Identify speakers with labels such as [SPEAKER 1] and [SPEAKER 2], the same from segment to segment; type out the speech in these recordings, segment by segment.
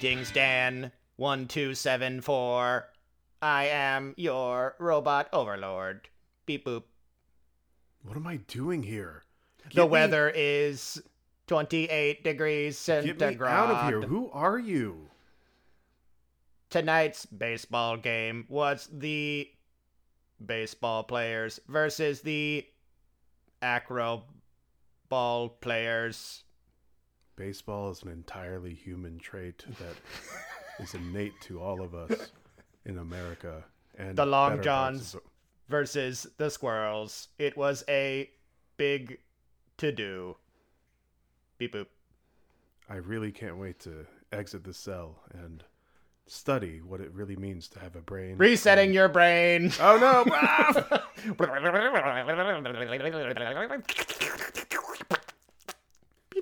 [SPEAKER 1] Greetings, Dan. 1274. I am your robot overlord. Beep boop.
[SPEAKER 2] What am I doing here?
[SPEAKER 1] the
[SPEAKER 2] Get me-
[SPEAKER 1] weather is 28 degrees centigrade.
[SPEAKER 2] Get me out of here. Who are you?
[SPEAKER 1] Tonight's baseball game was the baseball players versus the acro ball players.
[SPEAKER 2] Baseball is an entirely human trait that is innate to all of us in America. And
[SPEAKER 1] The Long Johns.
[SPEAKER 2] of-
[SPEAKER 1] versus the squirrels. It was a big to do. Beep boop.
[SPEAKER 2] I really can't wait to exit the cell and study what it really means to have a brain.
[SPEAKER 1] Resetting your brain.
[SPEAKER 2] Oh no! Ah!
[SPEAKER 1] Beep boop, beep, beep, beep, beep.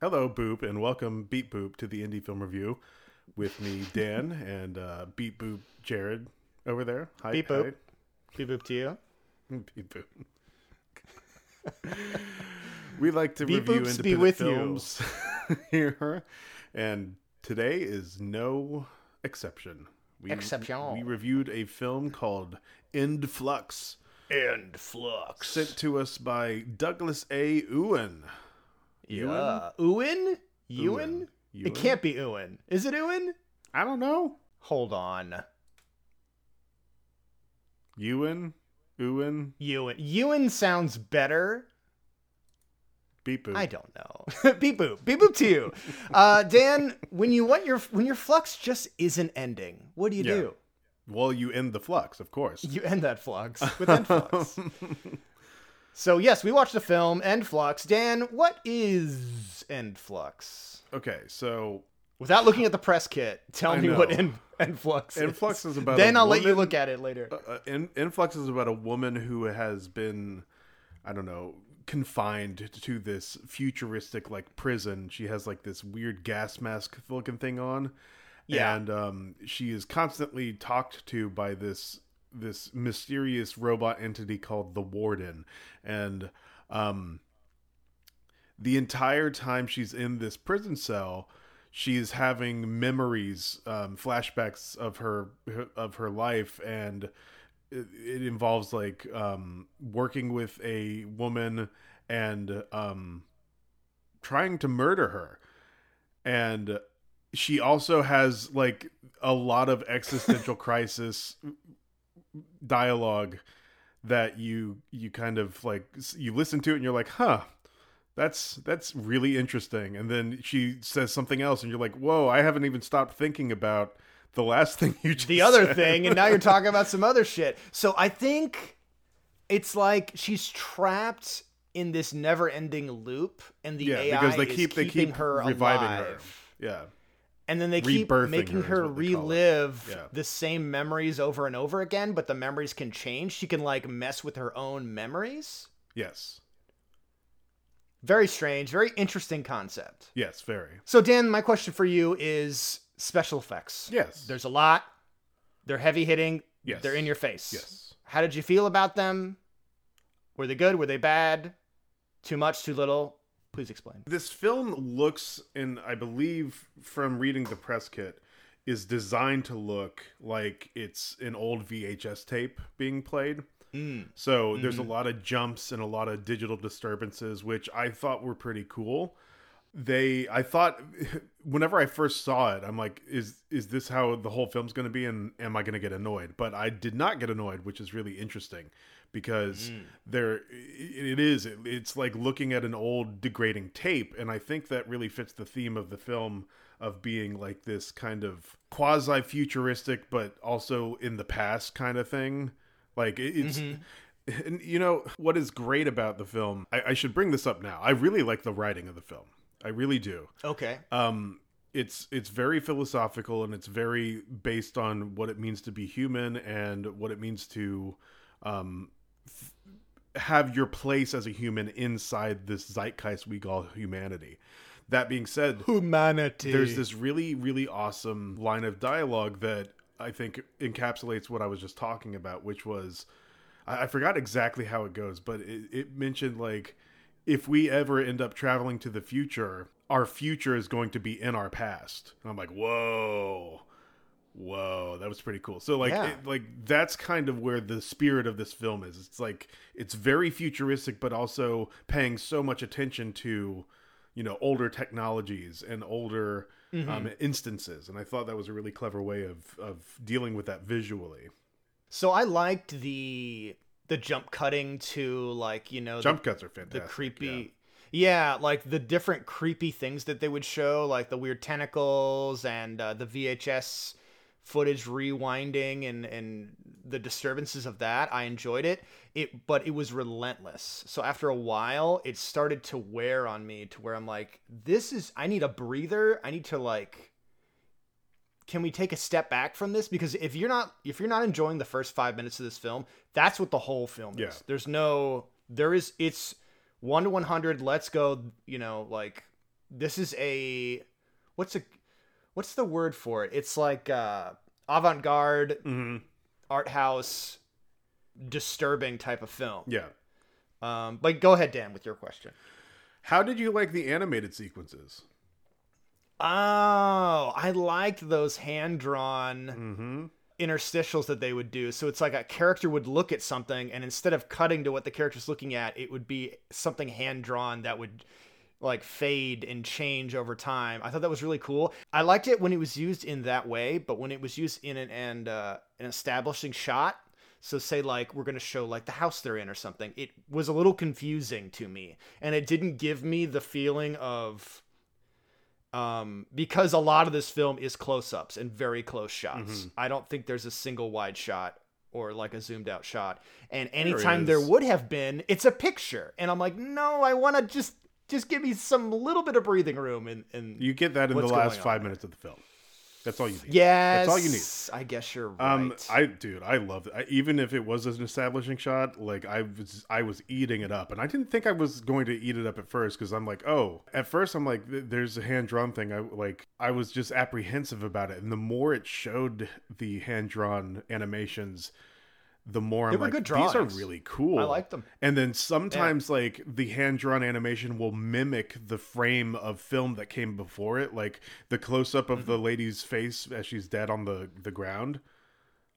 [SPEAKER 2] Hello, Boop, and welcome, Beat Boop, to the Indie Film Review. With me, Dan, and uh, Beat Boop Jared over there. Hi,
[SPEAKER 1] Beep Boop. Beep boop to you.
[SPEAKER 2] Hi. Beep Boop. we like to
[SPEAKER 1] Beep
[SPEAKER 2] review
[SPEAKER 1] Boops be
[SPEAKER 2] independent
[SPEAKER 1] with you.
[SPEAKER 2] films here, and today is no exception. We,
[SPEAKER 1] Exception.
[SPEAKER 2] We reviewed a film called End Flux,
[SPEAKER 1] And flux.
[SPEAKER 2] sent to us by Douglas A. Ewan.
[SPEAKER 1] Yeah. Ewan? Ewan?
[SPEAKER 2] Ewan?
[SPEAKER 1] It can't be Ewan. Is it Ewan?
[SPEAKER 2] I don't know.
[SPEAKER 1] Hold on.
[SPEAKER 2] Ewan? Ewan?
[SPEAKER 1] Ewan. Ewan sounds better.
[SPEAKER 2] Beep Boop.
[SPEAKER 1] I don't know. beep boop. Beep boop to you. Uh, Dan, when you want your when your flux just isn't ending, what do you
[SPEAKER 2] Yeah.
[SPEAKER 1] do?
[SPEAKER 2] Well, you end the flux, of course.
[SPEAKER 1] You end that flux with end flux. So yes, we watched the film End Flux. Dan, what is End Flux?
[SPEAKER 2] okay, so
[SPEAKER 1] Without looking at the press kit, tell
[SPEAKER 2] I
[SPEAKER 1] me what
[SPEAKER 2] know.
[SPEAKER 1] End, end Flux is.
[SPEAKER 2] End Flux is about
[SPEAKER 1] Then I'll let you look at it later.
[SPEAKER 2] uh, in, End Flux is about a woman who has been, I don't know, confined to this futuristic like prison. She has like this weird gas mask looking thing on.
[SPEAKER 1] Yeah.
[SPEAKER 2] And um, she is constantly talked to by this this mysterious robot entity called the Warden. And um, the entire time she's in this prison cell, she's having memories, um, flashbacks of her of her life, and it, it involves like um, working with a woman and um, trying to murder her, and she also has like a lot of existential crisis dialogue that you you kind of like you listen to it and you're like huh that's that's really interesting and then she says something else and you're like whoa i haven't even stopped thinking about the last thing you just
[SPEAKER 1] the other
[SPEAKER 2] said."
[SPEAKER 1] thing, and now you're talking about some other shit. So I think it's like she's trapped in this never-ending loop, and the
[SPEAKER 2] yeah
[SPEAKER 1] AI
[SPEAKER 2] because they
[SPEAKER 1] is
[SPEAKER 2] keep they
[SPEAKER 1] keeping
[SPEAKER 2] keep
[SPEAKER 1] her
[SPEAKER 2] reviving
[SPEAKER 1] alive.
[SPEAKER 2] her yeah
[SPEAKER 1] And then they keep making
[SPEAKER 2] her
[SPEAKER 1] her
[SPEAKER 2] what they call it.
[SPEAKER 1] relive
[SPEAKER 2] Yeah.
[SPEAKER 1] the same memories over and over again, but the memories can change. She can like mess with her own memories.
[SPEAKER 2] yes
[SPEAKER 1] Very strange, very interesting concept.
[SPEAKER 2] yes very
[SPEAKER 1] So Dan, my question for you is special effects.
[SPEAKER 2] yes
[SPEAKER 1] There's a lot. They're heavy hitting.
[SPEAKER 2] Yes.
[SPEAKER 1] They're in your face.
[SPEAKER 2] yes
[SPEAKER 1] How did you feel about them? Were they good? Were they bad? Too much? Too little? Please explain.
[SPEAKER 2] this film looks and i believe from reading the press kit is designed to look like it's an old vhs tape being played.
[SPEAKER 1] Mm.
[SPEAKER 2] so there's a lot of jumps and a lot of digital disturbances which i thought were pretty cool. They i thought whenever i first saw it i'm like is is this how the whole film's going to be and am i going to get annoyed? But i did not get annoyed which is really interesting because there it is it's like looking at an old degrading tape and i think that really fits the theme of the film of being like this kind of quasi futuristic but also in the past kind of thing. Like it- it's and you know what is great about the film I, I should bring this up now. I really like the writing of the film. I really do.
[SPEAKER 1] Okay.
[SPEAKER 2] um it's it's very philosophical and it's very based on what it means to be human and what it means to um f- have your place as a human inside this zeitgeist we call humanity that being said
[SPEAKER 1] Humanity.
[SPEAKER 2] there's this really really awesome line of dialogue that i think encapsulates what i was just talking about which was i, I forgot exactly how it goes but it, it mentioned like if we ever end up traveling to the future our future is going to be in our past. And I'm like, whoa, whoa, that was pretty cool. So like,
[SPEAKER 1] Yeah.
[SPEAKER 2] it, like that's kind of where the spirit of this film is. It's like it's very futuristic, but also paying so much attention to, you know, older technologies and older um, instances. And I thought that was a really clever way of of dealing with that visually.
[SPEAKER 1] So I liked the the jump cutting to like you know the-
[SPEAKER 2] Jump cuts are fantastic the
[SPEAKER 1] creepy yeah. like the different creepy things that they would show like the weird tentacles and uh, the vhs footage rewinding and and the disturbances of that i enjoyed it. It but it was relentless. So after a while it started to wear on me to where i'm like this is i need a breather. I need to like can we take a step back from this? Because if you're not if you're not enjoying the first five minutes of this film that's what the whole film is.
[SPEAKER 2] Yeah.
[SPEAKER 1] there's no there is it's 1 to 100 let's go you know like this is a what's a what's the word for it it's like uh avant-garde
[SPEAKER 2] hmm
[SPEAKER 1] art house disturbing type of film
[SPEAKER 2] Yeah.
[SPEAKER 1] um but go ahead dan with your question
[SPEAKER 2] How did you like the animated sequences?
[SPEAKER 1] oh i liked those hand-drawn
[SPEAKER 2] Mm-hmm.
[SPEAKER 1] interstitials that they would do. So it's like a character would look at something, and instead of cutting to what the character's looking at, it would be something hand drawn that would like fade and change over time. I thought that was really cool. I liked it when it was used in that way, but when it was used in an and uh, an establishing shot. So say like we're gonna show like the house they're in or something. It was a little confusing to me, and it didn't give me the feeling of um, because a lot of this film is close-ups and very close shots. I don't think there's a single wide shot or like a zoomed out shot. And anytime there would have been, it's a picture, and I'm like, no, I want to just just give me some little bit of breathing room. And and
[SPEAKER 2] You get that in the last five
[SPEAKER 1] there?
[SPEAKER 2] minutes of the film. That's all you need.
[SPEAKER 1] yes, That's
[SPEAKER 2] all you need.
[SPEAKER 1] I guess you're right.
[SPEAKER 2] Um, I dude, I love it. Even if it was an establishing shot, like I was, I was eating it up, and I didn't think I was going to eat it up at first because I'm like, oh, at first I'm like, there's a hand drawn thing. I like, I was just apprehensive about it, and the more it showed the hand drawn animations, the more I'm
[SPEAKER 1] They were
[SPEAKER 2] like,
[SPEAKER 1] good
[SPEAKER 2] these are really cool.
[SPEAKER 1] I like them.
[SPEAKER 2] And then sometimes like the hand drawn animation will mimic the frame of film that came before it, like the close up of the
[SPEAKER 1] Mm-hmm.
[SPEAKER 2] lady's face as she's dead on the the ground.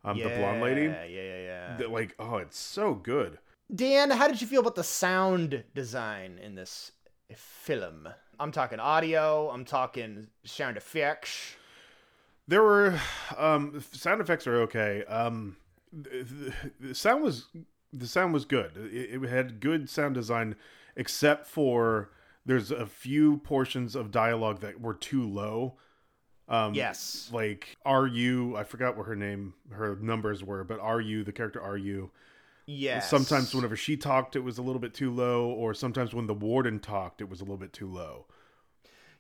[SPEAKER 2] Um,
[SPEAKER 1] yeah,
[SPEAKER 2] the blonde lady.
[SPEAKER 1] Yeah, yeah, yeah.
[SPEAKER 2] Like, oh, it's so good.
[SPEAKER 1] Dan, how did you feel about the sound design in this film? I'm talking audio. I'm talking sound effects.
[SPEAKER 2] There were um, sound effects are okay. Um, the, sound was the sound was good. It, it had good sound design, except for there's a few portions of dialogue that were too low. Um,
[SPEAKER 1] Yes.
[SPEAKER 2] like are you? I forgot what her name, her numbers were, but are you the character Are you?
[SPEAKER 1] Yes.
[SPEAKER 2] Sometimes whenever she talked, it was a little bit too low, or sometimes when the warden talked, it was a little bit too low.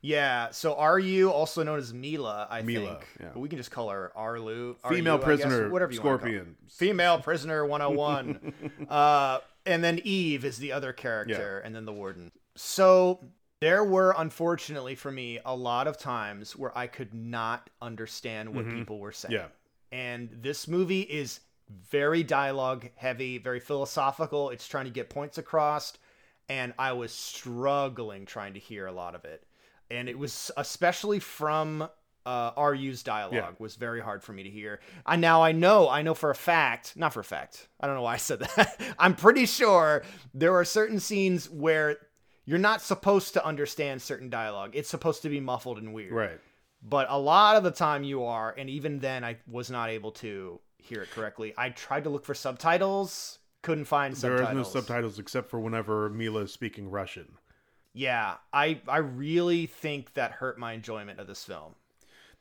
[SPEAKER 1] Yeah. So RU, also known as Mila, I
[SPEAKER 2] Mila,
[SPEAKER 1] think.
[SPEAKER 2] yeah.
[SPEAKER 1] But we can just call her Arlu.
[SPEAKER 2] Female
[SPEAKER 1] I guess,
[SPEAKER 2] prisoner,
[SPEAKER 1] whatever you call her.
[SPEAKER 2] Scorpion.
[SPEAKER 1] Female prisoner 101. uh, and then Eve is the other character, and then the warden. So there were, unfortunately for me, a lot of times where I could not understand what people were saying.
[SPEAKER 2] Yeah.
[SPEAKER 1] And this movie is very dialogue heavy, very philosophical. It's trying to get points across. And I was struggling trying to hear a lot of it. And it was especially from uh, RU's dialogue
[SPEAKER 2] Yeah.
[SPEAKER 1] was very hard for me to hear. I now I know, I know for a fact, not for a fact. I don't know why I said that. I'm pretty sure there are certain scenes where you're not supposed to understand certain dialogue. It's supposed to be muffled and weird
[SPEAKER 2] Right.
[SPEAKER 1] but a lot of the time you are and even then i was not able to hear it correctly i tried to look for subtitles couldn't find
[SPEAKER 2] There
[SPEAKER 1] subtitles
[SPEAKER 2] are no subtitles except for whenever Mila is speaking Russian.
[SPEAKER 1] Yeah i i really think that hurt my enjoyment of this film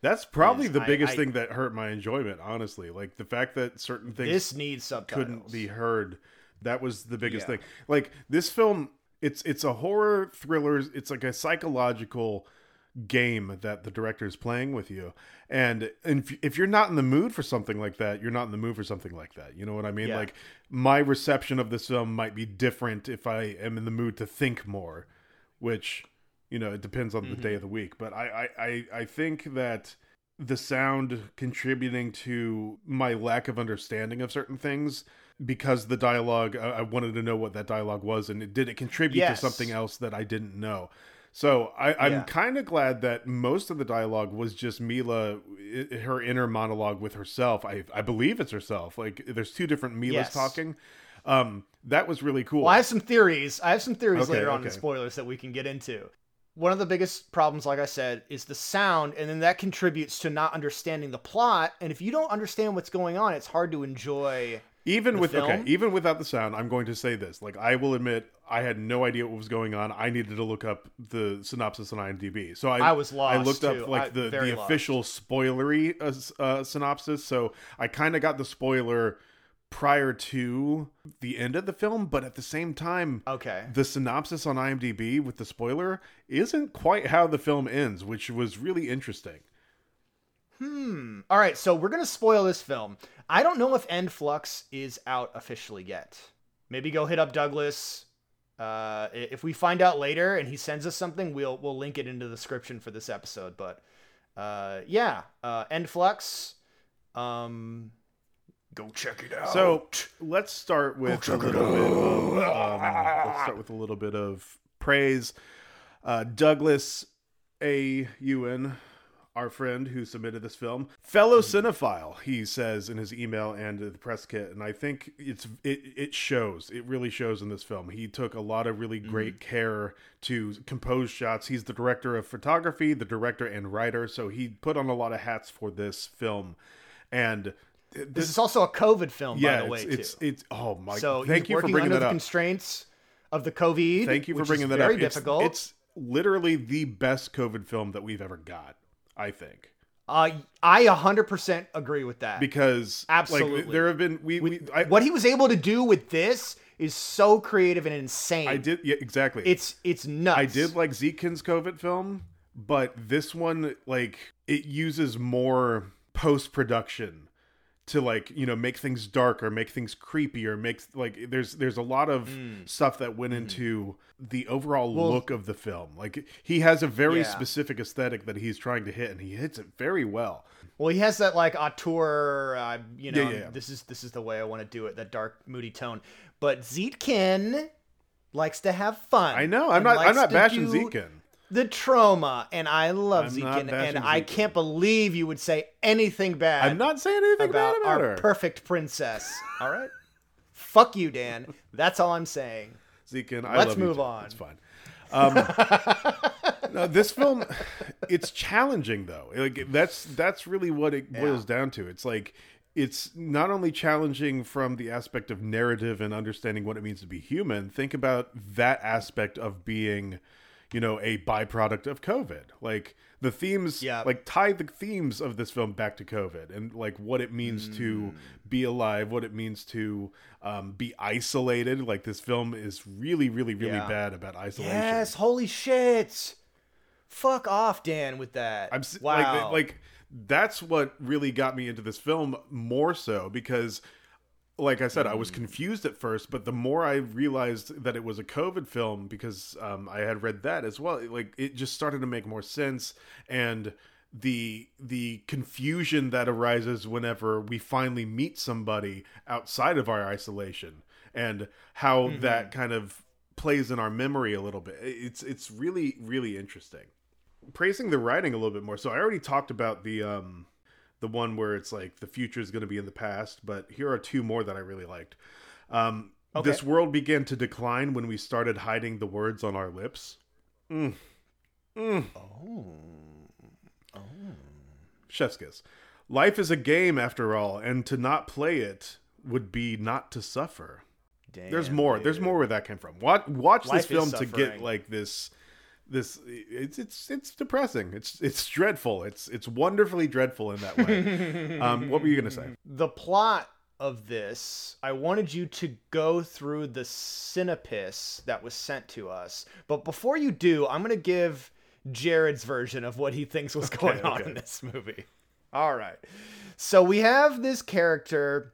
[SPEAKER 2] That's probably the
[SPEAKER 1] I-
[SPEAKER 2] biggest
[SPEAKER 1] I-
[SPEAKER 2] thing that hurt my enjoyment, honestly. Like the fact that certain things
[SPEAKER 1] this needs subtitles
[SPEAKER 2] couldn't be heard. That was the biggest
[SPEAKER 1] Yeah.
[SPEAKER 2] thing. Like this film, it's it's a horror thriller. It's like a psychological game that the director is playing with you. And, and if, if you're not in the mood for something like that, you're not in the mood for something like that. You know what I mean?
[SPEAKER 1] Yeah.
[SPEAKER 2] Like my reception of this film might be different if I am in the mood to think more, which you know it depends on the day mm-hmm. of the week. But I I I, think that the sound contributing to my lack of understanding of certain things because the dialogue I, I wanted to know what that dialogue was and it did it contribute
[SPEAKER 1] Yes.
[SPEAKER 2] to something else that I didn't know. So I, I'm
[SPEAKER 1] Yeah.
[SPEAKER 2] kind of glad that most of the dialogue was just Mila, her inner monologue with herself. I I believe it's herself. Like there's two different Milas
[SPEAKER 1] Yes.
[SPEAKER 2] talking. Um, that was really cool.
[SPEAKER 1] Well, I have some theories. I have some theories
[SPEAKER 2] Okay,
[SPEAKER 1] later on in spoilers that we can get into. One of the biggest problems, like I said, is the sound, and then that contributes to not understanding the plot. And if you don't understand what's going on, it's hard to enjoy.
[SPEAKER 2] even
[SPEAKER 1] the
[SPEAKER 2] with okay, even without the sound, I'm going to say this. Like I will admit, I had no idea what was going on. I needed to look up the synopsis on IMDb. So I
[SPEAKER 1] I was lost.
[SPEAKER 2] I looked
[SPEAKER 1] too.
[SPEAKER 2] up like
[SPEAKER 1] I-
[SPEAKER 2] the the
[SPEAKER 1] lost.
[SPEAKER 2] official spoilery uh, uh, synopsis. So I kind of got the spoiler prior to the end of the film, but at the same time,
[SPEAKER 1] Okay.
[SPEAKER 2] the synopsis on IMDb with the spoiler isn't quite how the film ends, which was really interesting.
[SPEAKER 1] Hmm. All right, so we're gonna spoil this film. I don't know if End Flux is out officially yet. Maybe go hit up Douglas. Uh, if we find out later and he sends us something, we'll we'll link it into the description for this episode. But uh, yeah, uh, End Flux. Um, go check it out.
[SPEAKER 2] So let's start with a little bit of um, let's start with a little bit of praise. Uh, Douglas A. Ewan, our friend who submitted this film, fellow cinephile, he says in his email and the press kit, and I think it's it it shows. It really shows in this film. He took a lot of really great care to compose shots. He's the director of photography, the director and writer, so he put on a lot of hats for this film. And
[SPEAKER 1] this is also a COVID film,
[SPEAKER 2] yeah,
[SPEAKER 1] by the way,
[SPEAKER 2] it's, it's
[SPEAKER 1] too.
[SPEAKER 2] it's oh my god.
[SPEAKER 1] so
[SPEAKER 2] thank you for bringing that
[SPEAKER 1] the
[SPEAKER 2] up.
[SPEAKER 1] constraints of the COVID.
[SPEAKER 2] Thank you for bringing that
[SPEAKER 1] very
[SPEAKER 2] up. Very
[SPEAKER 1] difficult.
[SPEAKER 2] It's, literally the best COVID film that we've ever got. I think
[SPEAKER 1] uh, I 100% agree with that.
[SPEAKER 2] because like
[SPEAKER 1] Absolutely.
[SPEAKER 2] there have been we, we I,
[SPEAKER 1] what he was able to do with this is so creative and insane.
[SPEAKER 2] I did yeah exactly.
[SPEAKER 1] It's it's nuts.
[SPEAKER 2] I did like Zekin's COVID film, but this one like it uses more post production to like you know make things darker, make things creepier, makes like there's there's a lot of stuff that went into the overall
[SPEAKER 1] Mm. Well-
[SPEAKER 2] look of the film. Like he has a very
[SPEAKER 1] Yeah.
[SPEAKER 2] specific aesthetic that he's trying to hit, and he hits it very well.
[SPEAKER 1] Well, he has that like auteur, uh, you know,
[SPEAKER 2] Yeah, yeah, yeah.
[SPEAKER 1] this is this is the way I want to do it, that dark, moody tone. But Zeetkin likes to have fun.
[SPEAKER 2] I know. I'm not. I'm not
[SPEAKER 1] to
[SPEAKER 2] bashing
[SPEAKER 1] do
[SPEAKER 2] Zekin.
[SPEAKER 1] The trauma, and I love
[SPEAKER 2] I'm not
[SPEAKER 1] Zeetkin,
[SPEAKER 2] bashing
[SPEAKER 1] and I
[SPEAKER 2] Zekin.
[SPEAKER 1] can't believe you would say anything bad.
[SPEAKER 2] I'm not saying anything
[SPEAKER 1] about
[SPEAKER 2] bad about
[SPEAKER 1] our
[SPEAKER 2] her.
[SPEAKER 1] perfect princess. All right, fuck you, Dan. That's all I'm saying.
[SPEAKER 2] Zekin, I
[SPEAKER 1] Let's move on.
[SPEAKER 2] It's fine. Um, no, this film, it's challenging though. Like that's that's really what it boils down to. It's like it's not only challenging from the aspect of narrative and understanding what it means to be human. Think about that aspect of being, you know, a byproduct of COVID. Like the themes,
[SPEAKER 1] Yeah.
[SPEAKER 2] like tie the themes of this film back to COVID and like what it means to
[SPEAKER 1] Mm.
[SPEAKER 2] be alive, what it means to um, be isolated. Like this film is really, really, really
[SPEAKER 1] Yeah.
[SPEAKER 2] bad about isolation.
[SPEAKER 1] Yes, holy shit. Fuck off, Dan, with that.
[SPEAKER 2] I'm
[SPEAKER 1] wow.
[SPEAKER 2] like, like that's what really got me into this film more so because like I said, I
[SPEAKER 1] Mm.
[SPEAKER 2] was confused at first, but the more I realized that it was a COVID film because um, I had read that as well, like it just started to make more sense, and the the confusion that arises whenever we finally meet somebody outside of our isolation, and how
[SPEAKER 1] Mm-hmm.
[SPEAKER 2] that kind of plays in our memory a little bit. It's it's really really interesting. Praising the writing a little bit more. So I already talked about the um the one where it's like the future is going to be in the past, but here are two more that I really liked. Um,
[SPEAKER 1] Okay.
[SPEAKER 2] This world began to decline when we started hiding the words on our lips. Mm. Mm.
[SPEAKER 1] oh.
[SPEAKER 2] Chef's kiss. Life is a game after all, and to not play it would be not to suffer.
[SPEAKER 1] Damn,
[SPEAKER 2] There's more. There's more where that came from. Watch, watch
[SPEAKER 1] Life
[SPEAKER 2] this film to get like this. This it's it's it's depressing. It's it's dreadful. It's it's wonderfully dreadful in that way. um, what were you gonna say?
[SPEAKER 1] the plot of this, I wanted you to go through the synopsis that was sent to us. But before you do, I'm going to give Jared's version of what he thinks was going on
[SPEAKER 2] okay.
[SPEAKER 1] in this movie. All right. So we have this character,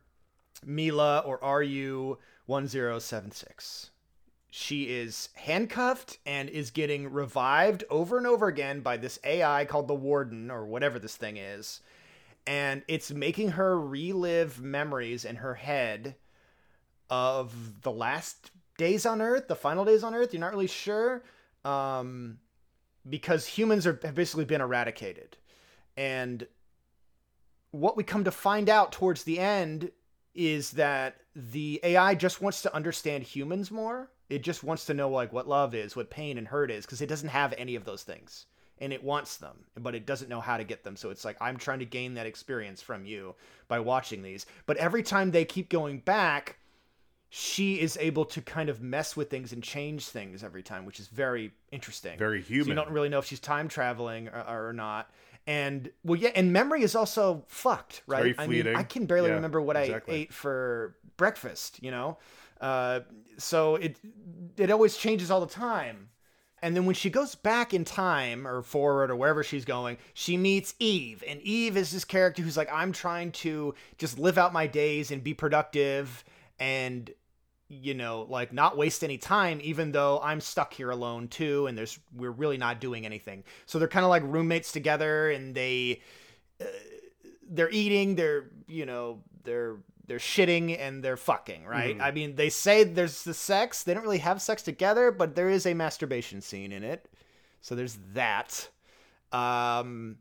[SPEAKER 1] Mila or RU 1076. She is handcuffed and is getting revived over and over again by this AI called the Warden or whatever this thing is and it's making her relive memories in her head of the last days on earth the final days on earth you're not really sure um because humans are, have basically been eradicated. And what we come to find out towards the end is that the AI just wants to understand humans more. It just wants to know like what love is, what pain and hurt is, because it doesn't have any of those things. And it wants them, but it doesn't know how to get them. So it's like, I'm trying to gain that experience from you by watching these. But every time they keep going back, she is able to kind of mess with things and change things every time, which is very interesting.
[SPEAKER 2] Very
[SPEAKER 1] So
[SPEAKER 2] human.
[SPEAKER 1] you don't really know if she's time traveling or, or not. And well, yeah, and memory is also fucked, right? I mean. I can barely
[SPEAKER 2] Yeah,
[SPEAKER 1] remember what
[SPEAKER 2] exactly.
[SPEAKER 1] I ate for breakfast, you know. Uh, so it it always changes all the time. And then when she goes back in time or forward or wherever she's going, she meets Eve. And Eve is this character who's like, I'm trying to just live out my days and be productive and, you know, like not waste any time, even though I'm stuck here alone too. And there's, we're really not doing anything. So they're kind of like roommates together and they, uh, they're eating, they're, you know, they're, they're shitting and they're fucking, right?
[SPEAKER 2] Mhm.
[SPEAKER 1] I mean, they say there's the sex. They don't really have sex together, but there is a masturbation scene in it. So there's that. Um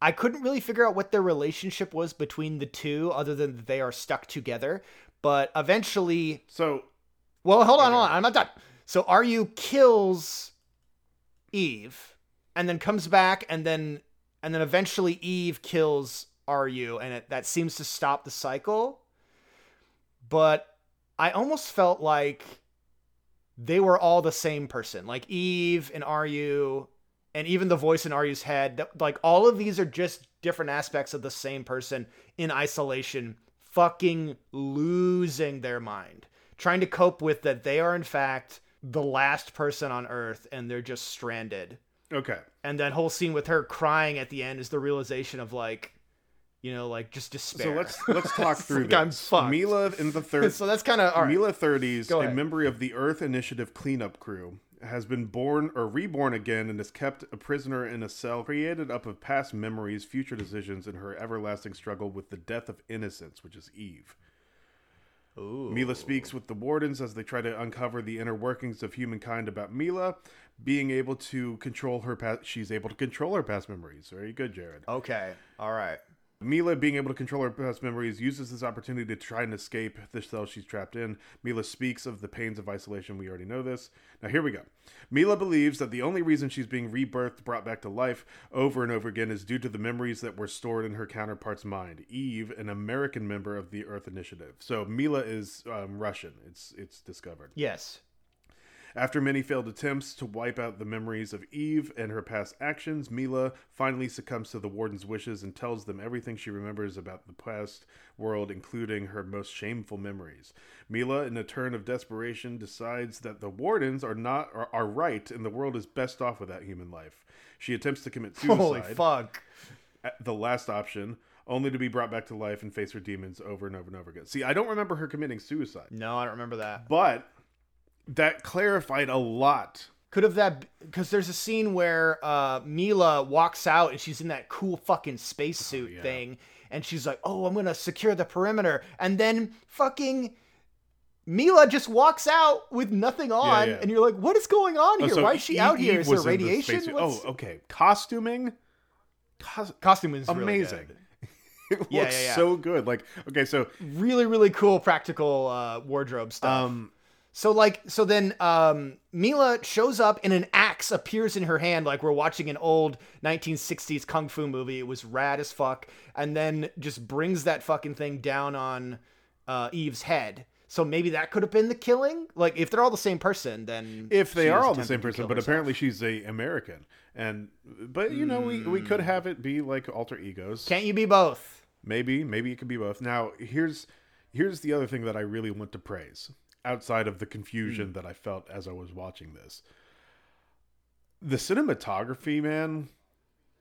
[SPEAKER 1] I couldn't really figure out what their relationship was between the two other than that they are stuck together, but eventually
[SPEAKER 2] So
[SPEAKER 1] well, hold on, hold on. I'm not done. So Aryu kills Eve and then comes back and then and then eventually Eve kills Aryu and it, that seems to stop the cycle. But I almost felt like they were all the same person. Like Eve and Aryu and even the voice in Aryu's head, that- like all of these are just different aspects of the same person in isolation, fucking losing their mind, trying to cope with that they are in fact the last person on Earth and they're just stranded.
[SPEAKER 2] okay.
[SPEAKER 1] And that whole scene with her crying at the end is the realization of like, you know, like just despair.
[SPEAKER 2] So let's let's talk through
[SPEAKER 1] like
[SPEAKER 2] this.
[SPEAKER 1] I'm fucked.
[SPEAKER 2] Mila in the third
[SPEAKER 1] so that's kind of all right.
[SPEAKER 2] Mila 30s, a member of the Earth Initiative cleanup crew, has been born or reborn again and is kept a prisoner in a cell created up of past memories, future decisions, and her everlasting struggle with the death of innocence, which is Eve.
[SPEAKER 1] Ooh.
[SPEAKER 2] Mila speaks with the wardens as they try to uncover the inner workings of humankind about Mila, being able to control her past. She's able to control her past memories. Very good, Jared.
[SPEAKER 1] Okay. All right.
[SPEAKER 2] Mila, being able to control her past memories, uses this opportunity to try and escape the cell she's trapped in. Mila speaks of the pains of isolation. We already know this. Now, here we go. Mila believes that the only reason she's being rebirthed, brought back to life over and over again, is due to the memories that were stored in her counterpart's mind. Eve, an American member of the Earth Initiative. So Mila is um, Russian. It's it's discovered.
[SPEAKER 1] Yes.
[SPEAKER 2] After many failed attempts to wipe out the memories of Eve and her past actions, Mila finally succumbs to the warden's wishes and tells them everything she remembers about the past world, including her most shameful memories. Mila, in a turn of desperation, decides that the wardens are not are, are right and the world is best off without human life. She attempts to commit suicide,
[SPEAKER 1] Holy fuck.
[SPEAKER 2] the last option, only to be brought back to life and face her demons over and over and over again. See, I don't remember her committing suicide,
[SPEAKER 1] No, I don't remember that.
[SPEAKER 2] but that clarified a lot
[SPEAKER 1] Could have that because there's a scene where uh, Mila walks out and she's in that cool fucking spacesuit
[SPEAKER 2] yeah.
[SPEAKER 1] thing, and she's like, "Oh, I'm gonna secure the perimeter," and then fucking Mila just walks out with nothing on,
[SPEAKER 2] yeah.
[SPEAKER 1] and you're like, "What is going on
[SPEAKER 2] Oh,
[SPEAKER 1] here?
[SPEAKER 2] so
[SPEAKER 1] Why is she out here?
[SPEAKER 2] Eve
[SPEAKER 1] Is there
[SPEAKER 2] in the
[SPEAKER 1] radiation?"
[SPEAKER 2] Oh, okay. Costuming, Cos-
[SPEAKER 1] costume is really
[SPEAKER 2] amazing.
[SPEAKER 1] good.
[SPEAKER 2] it looks
[SPEAKER 1] Yeah, yeah, yeah.
[SPEAKER 2] so good. Like, okay, so
[SPEAKER 1] really, really cool practical uh, wardrobe stuff.
[SPEAKER 2] um,
[SPEAKER 1] So like so then um Mila shows up and an axe appears in her hand like we're watching an old 1960s kung fu movie. It was rad as fuck and then just brings that fucking thing down on uh Eve's head. So maybe that could have been the killing? Like if they're all the same person then
[SPEAKER 2] if they are all the same person, but
[SPEAKER 1] herself.
[SPEAKER 2] apparently she's a American, and but you know we we could have it be like alter egos.
[SPEAKER 1] can't you be both?
[SPEAKER 2] Maybe maybe it could be both. Now here's here's the other thing that I really want to praise outside of the confusion
[SPEAKER 1] Hmm.
[SPEAKER 2] that I felt as I was watching this. The cinematography, man,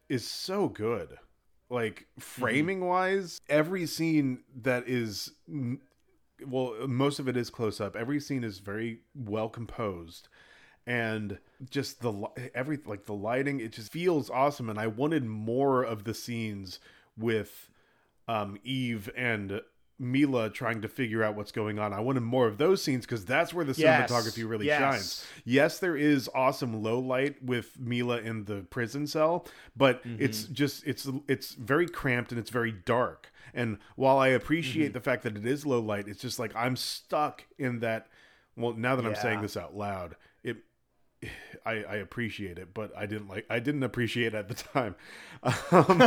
[SPEAKER 2] is so good. Like framing wise, every scene that is well, most of it is close up. Every scene is very well composed and just the every like the lighting it just feels awesome and I wanted more of the scenes with um Eve and Mila trying to figure out what's going on. I wanted more of those scenes because that's where the
[SPEAKER 1] Yes.
[SPEAKER 2] cinematography really
[SPEAKER 1] Yes.
[SPEAKER 2] shines. Yes, there is awesome low light with Mila in the prison cell, but
[SPEAKER 1] Mm-hmm.
[SPEAKER 2] it's just it's it's very cramped and it's very dark. And while I appreciate
[SPEAKER 1] Mm-hmm.
[SPEAKER 2] the fact that it is low light, it's just like I'm stuck in that. Well, now that I'm saying this out loud, I, I appreciate it, but I didn't like I didn't appreciate it at the time. Um,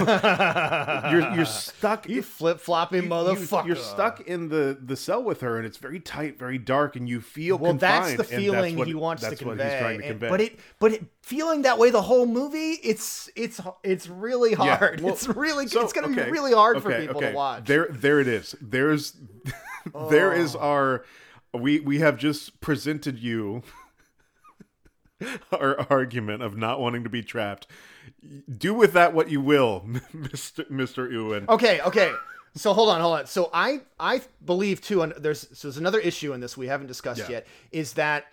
[SPEAKER 2] you're you're stuck.
[SPEAKER 1] You flip flopping
[SPEAKER 2] you-
[SPEAKER 1] motherfucker.
[SPEAKER 2] You're stuck in the the cell with her, and it's very tight, very dark, and you feel
[SPEAKER 1] Well, that's the feeling
[SPEAKER 2] what-
[SPEAKER 1] he wants to
[SPEAKER 2] that's
[SPEAKER 1] convey.
[SPEAKER 2] What he's trying to convey.
[SPEAKER 1] but it, but it, feeling that way the whole movie, it's it's it's really
[SPEAKER 2] Yeah,
[SPEAKER 1] hard.
[SPEAKER 2] well,
[SPEAKER 1] it's really
[SPEAKER 2] so,
[SPEAKER 1] it's gonna
[SPEAKER 2] okay,
[SPEAKER 1] be really hard for people
[SPEAKER 2] okay.
[SPEAKER 1] to watch.
[SPEAKER 2] There, there it is. There's, there is
[SPEAKER 1] Oh.
[SPEAKER 2] our. We we have just presented you our argument of not wanting to be trapped. Do with that what you will, Mister Mister Ewan.
[SPEAKER 1] Okay, okay. So hold on, hold on. So I I believe too, and there's so there's another issue in this we haven't discussed
[SPEAKER 2] Yeah.
[SPEAKER 1] yet, is that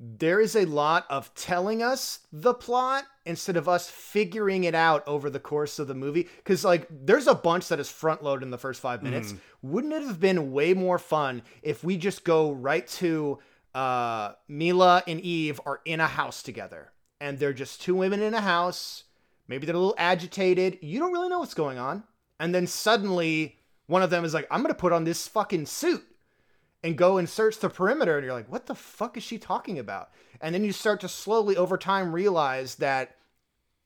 [SPEAKER 1] there is a lot of telling us the plot instead of us figuring it out over the course of the movie. Because like there's a bunch that is front loaded in the first five minutes. Mm. Wouldn't it have been way more fun if we just go right to uh Mila and Eve are in a house together and they're just two women in a house. Maybe they're a little agitated. You don't really know what's going on. And then suddenly one of them is like, I'm going to put on this fucking suit and go and search the perimeter. And you're like, what the fuck is she talking about? And then you start to slowly over time realize that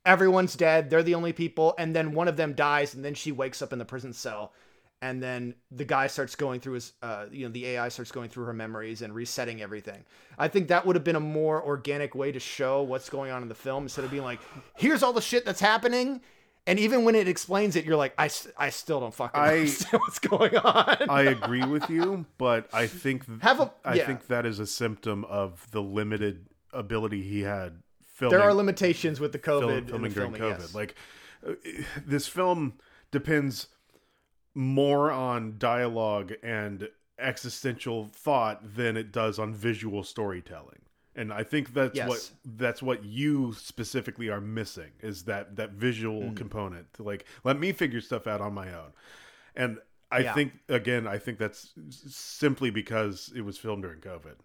[SPEAKER 1] everyone's dead. They're the only people. And then one of them dies. And then she wakes up in the prison cell. And then the guy starts going through his, uh, you know, the AI starts going through her memories and resetting everything. I think that would have been a more organic way to show what's going on in the film instead of being like, here's all the shit that's happening. And even when it explains it, you're like, i, I still don't fucking
[SPEAKER 2] I-
[SPEAKER 1] understand what's going on.
[SPEAKER 2] I agree with you, but I think
[SPEAKER 1] Have a-
[SPEAKER 2] I
[SPEAKER 1] yeah.
[SPEAKER 2] think that is a symptom of the limited ability he had filming.
[SPEAKER 1] there are limitations with the COVID
[SPEAKER 2] film,
[SPEAKER 1] in
[SPEAKER 2] filming
[SPEAKER 1] the
[SPEAKER 2] during
[SPEAKER 1] filming,
[SPEAKER 2] COVID.
[SPEAKER 1] yes.
[SPEAKER 2] Like uh, this film depends more on dialogue and existential thought than it does on visual storytelling. And I think that's
[SPEAKER 1] Yes.
[SPEAKER 2] what that's what you specifically are missing is that that visual
[SPEAKER 1] Mm.
[SPEAKER 2] component. To like let me figure stuff out on my own. And I
[SPEAKER 1] Yeah.
[SPEAKER 2] think again, I think that's simply because it was filmed during COVID.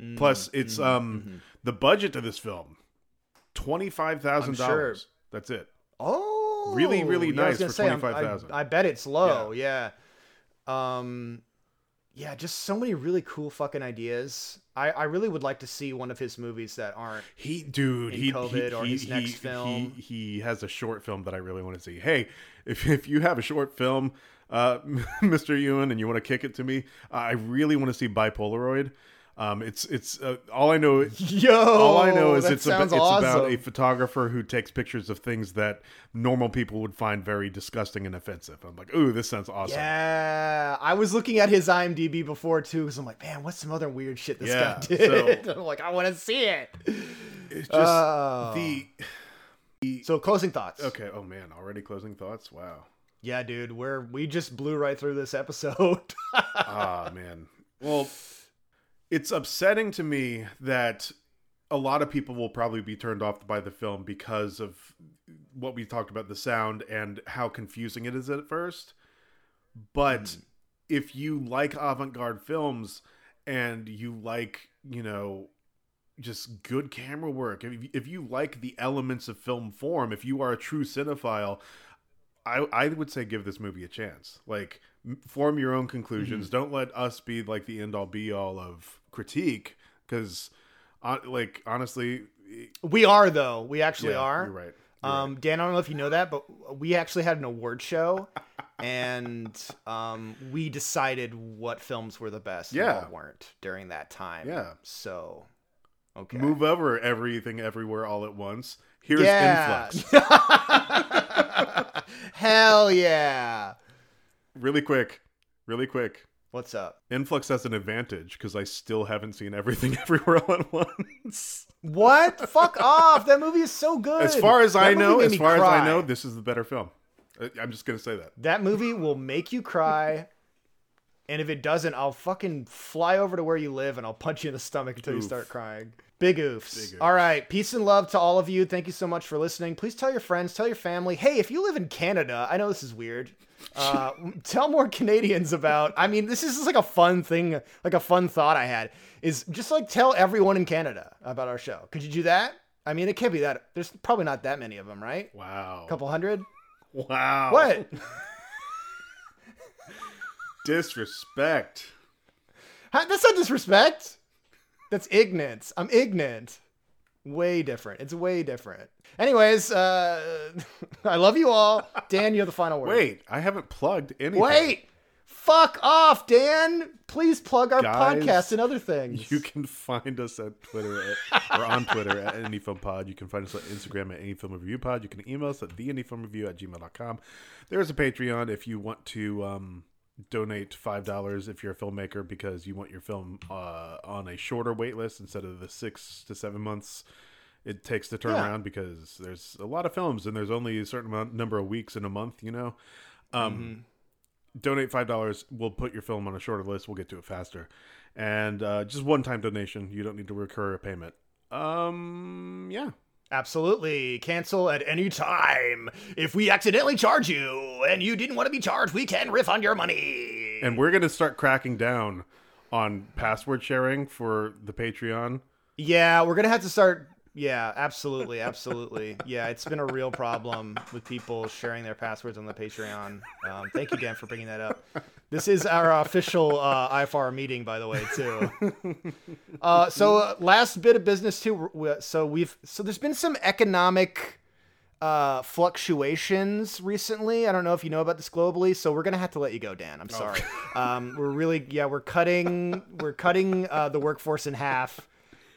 [SPEAKER 1] Mm,
[SPEAKER 2] Plus, it's
[SPEAKER 1] mm,
[SPEAKER 2] um
[SPEAKER 1] mhm.
[SPEAKER 2] the budget of this film twenty five thousand
[SPEAKER 1] I'm sure.
[SPEAKER 2] dollars. That's it.
[SPEAKER 1] Oh,
[SPEAKER 2] Really, really
[SPEAKER 1] yeah,
[SPEAKER 2] nice for
[SPEAKER 1] say, I'm-
[SPEAKER 2] 25,000.
[SPEAKER 1] I, I bet it's low. Yeah. Um, yeah, just so many really cool fucking ideas. I, I really would like to see one of his movies that aren't.
[SPEAKER 2] He, dude, he,
[SPEAKER 1] COVID
[SPEAKER 2] he,
[SPEAKER 1] or
[SPEAKER 2] he,
[SPEAKER 1] his next film.
[SPEAKER 2] He, he has a short film that I really want to see. Hey, if if you have a short film, uh, Mr. Ewan, and you want to kick it to me, I really want to see Bipolaroid. Um, it's it's uh, all I know.
[SPEAKER 1] Yo,
[SPEAKER 2] all I know is it's, about, it's
[SPEAKER 1] awesome.
[SPEAKER 2] about a photographer who takes pictures of things that normal people would find very disgusting and offensive. I'm like, ooh, this sounds awesome.
[SPEAKER 1] Yeah, I was looking at his IMDb before too, because I'm like, man, what's some other weird shit this
[SPEAKER 2] Yeah,
[SPEAKER 1] guy did?
[SPEAKER 2] so-
[SPEAKER 1] I'm like, I want to see it.
[SPEAKER 2] It's just
[SPEAKER 1] Oh.
[SPEAKER 2] the
[SPEAKER 1] So closing thoughts.
[SPEAKER 2] okay. Oh man, already closing thoughts. Wow.
[SPEAKER 1] Yeah, dude, we're we just blew right through this episode.
[SPEAKER 2] ah man well it's upsetting to me that a lot of people will probably be turned off by the film because of what we talked about the sound and how confusing it is at first but if you like avant-garde films and you like you know just good camera work if, if you like the elements of film form if you are a true cinephile I, I would say give this movie a chance. Like, form your own conclusions.
[SPEAKER 1] Mm-hmm.
[SPEAKER 2] Don't let us be like the end all be all of critique. Because, uh, like, honestly,
[SPEAKER 1] we are though. We actually
[SPEAKER 2] yeah,
[SPEAKER 1] are.
[SPEAKER 2] You're right. You're
[SPEAKER 1] Um, Dan, I don't know if you know that, but we actually had an award show, and um, we decided what films were the best. and
[SPEAKER 2] Yeah.
[SPEAKER 1] what weren't during that time.
[SPEAKER 2] Yeah.
[SPEAKER 1] So, okay.
[SPEAKER 2] Move over everything everywhere all at once. Here's
[SPEAKER 1] yeah.
[SPEAKER 2] End Flux.
[SPEAKER 1] Hell yeah.
[SPEAKER 2] Really quick. Really quick.
[SPEAKER 1] What's up?
[SPEAKER 2] End Flux has an advantage because I still haven't seen everything everywhere all at once.
[SPEAKER 1] What? Fuck off! That movie is so good.
[SPEAKER 2] As far as
[SPEAKER 1] That
[SPEAKER 2] I know, as far as I know, this is the better film. I'm just gonna say that.
[SPEAKER 1] That movie will make you cry. And if it doesn't, I'll fucking fly over to where you live and I'll punch you in the stomach until you start crying. Big oofs.
[SPEAKER 2] Big oofs.
[SPEAKER 1] All right. Peace and love to all of you. Thank you so much for listening. Please tell your friends, tell your family. Hey, if you live in Canada, I know this is weird. Uh, tell more Canadians about. I mean, this is just like a fun thing, like a fun thought I had. Is just like tell everyone in Canada about our show. Could you do that? I mean, it can't be that. There's probably not that many of them, right?
[SPEAKER 2] Wow.
[SPEAKER 1] A couple hundred.
[SPEAKER 2] Wow.
[SPEAKER 1] What?
[SPEAKER 2] Disrespect.
[SPEAKER 1] How- That's not disrespect. That's ignorance. I'm ignorant. Way different. It's way different. Anyways, uh, I love you all. Dan, you have the final word.
[SPEAKER 2] Wait, I haven't plugged anything.
[SPEAKER 1] Wait. Fuck off, Dan. Please plug our
[SPEAKER 2] Guys,
[SPEAKER 1] podcast and other things.
[SPEAKER 2] You can find us at Twitter at, or on Twitter at AnyFilmPod. You can find us on Instagram at AnyFilmReviewPod. You can email us at TheAnyFilmReview at gmail.com. There's a Patreon if you want to um, donate $5 if you're a filmmaker because you want your film uh, on a shorter wait list instead of the six to seven months it takes to turn
[SPEAKER 1] Yeah.
[SPEAKER 2] around because there's a lot of films and there's only a certain amount, number of weeks in a month, you know? Um, donate five dollars we'll put your film on a shorter list we'll get to it faster and uh, just one time donation you don't need to recur a payment um yeah
[SPEAKER 1] Absolutely. Cancel at any time. If we accidentally charge you and you didn't want to be charged, we can refund your money.
[SPEAKER 2] and we're gonna start cracking down on password sharing for the patreon
[SPEAKER 1] Yeah, we're gonna have to start. Yeah, absolutely, absolutely. Yeah, it's been a real problem with people sharing their passwords on the Patreon. Um, thank you, Dan, for bringing that up. This is our official uh, IFR meeting, by the way, too. Uh, so, uh, last bit of business too. So we've so there's been some economic uh, fluctuations recently. I don't know if you know about this globally, so we're gonna have to let you go, Dan. I'm sorry. Um, we're really yeah, we're cutting we're cutting uh, the workforce in half,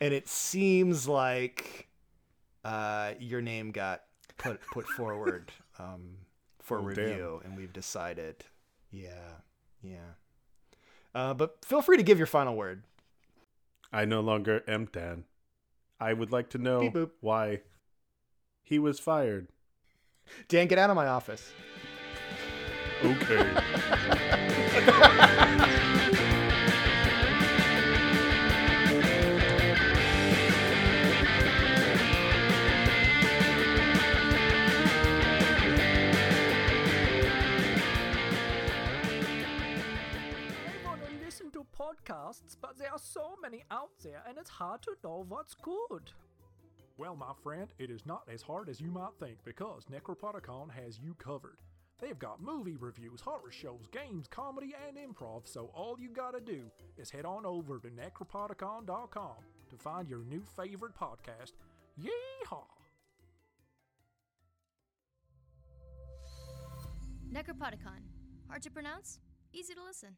[SPEAKER 1] and it seems like uh, your name got put put forward um, for
[SPEAKER 2] Oh, damn.
[SPEAKER 1] review, and we've decided. Yeah, yeah. Uh, but feel free to give your final word.
[SPEAKER 2] i no longer am dan i would like to know
[SPEAKER 1] Beep
[SPEAKER 2] why he was fired
[SPEAKER 1] Dan, get out of my office.
[SPEAKER 2] okay
[SPEAKER 3] but there are so many out there and it's hard to know what's good.
[SPEAKER 4] Well, my friend, it is not as hard as you might think because Necropodicon has you covered. They've got movie reviews, horror shows, games, comedy, and improv, so all you gotta do is head on over to necropodicon.com to find your new favorite podcast. Yeehaw!
[SPEAKER 5] Necropodicon. Hard to pronounce? Easy to listen.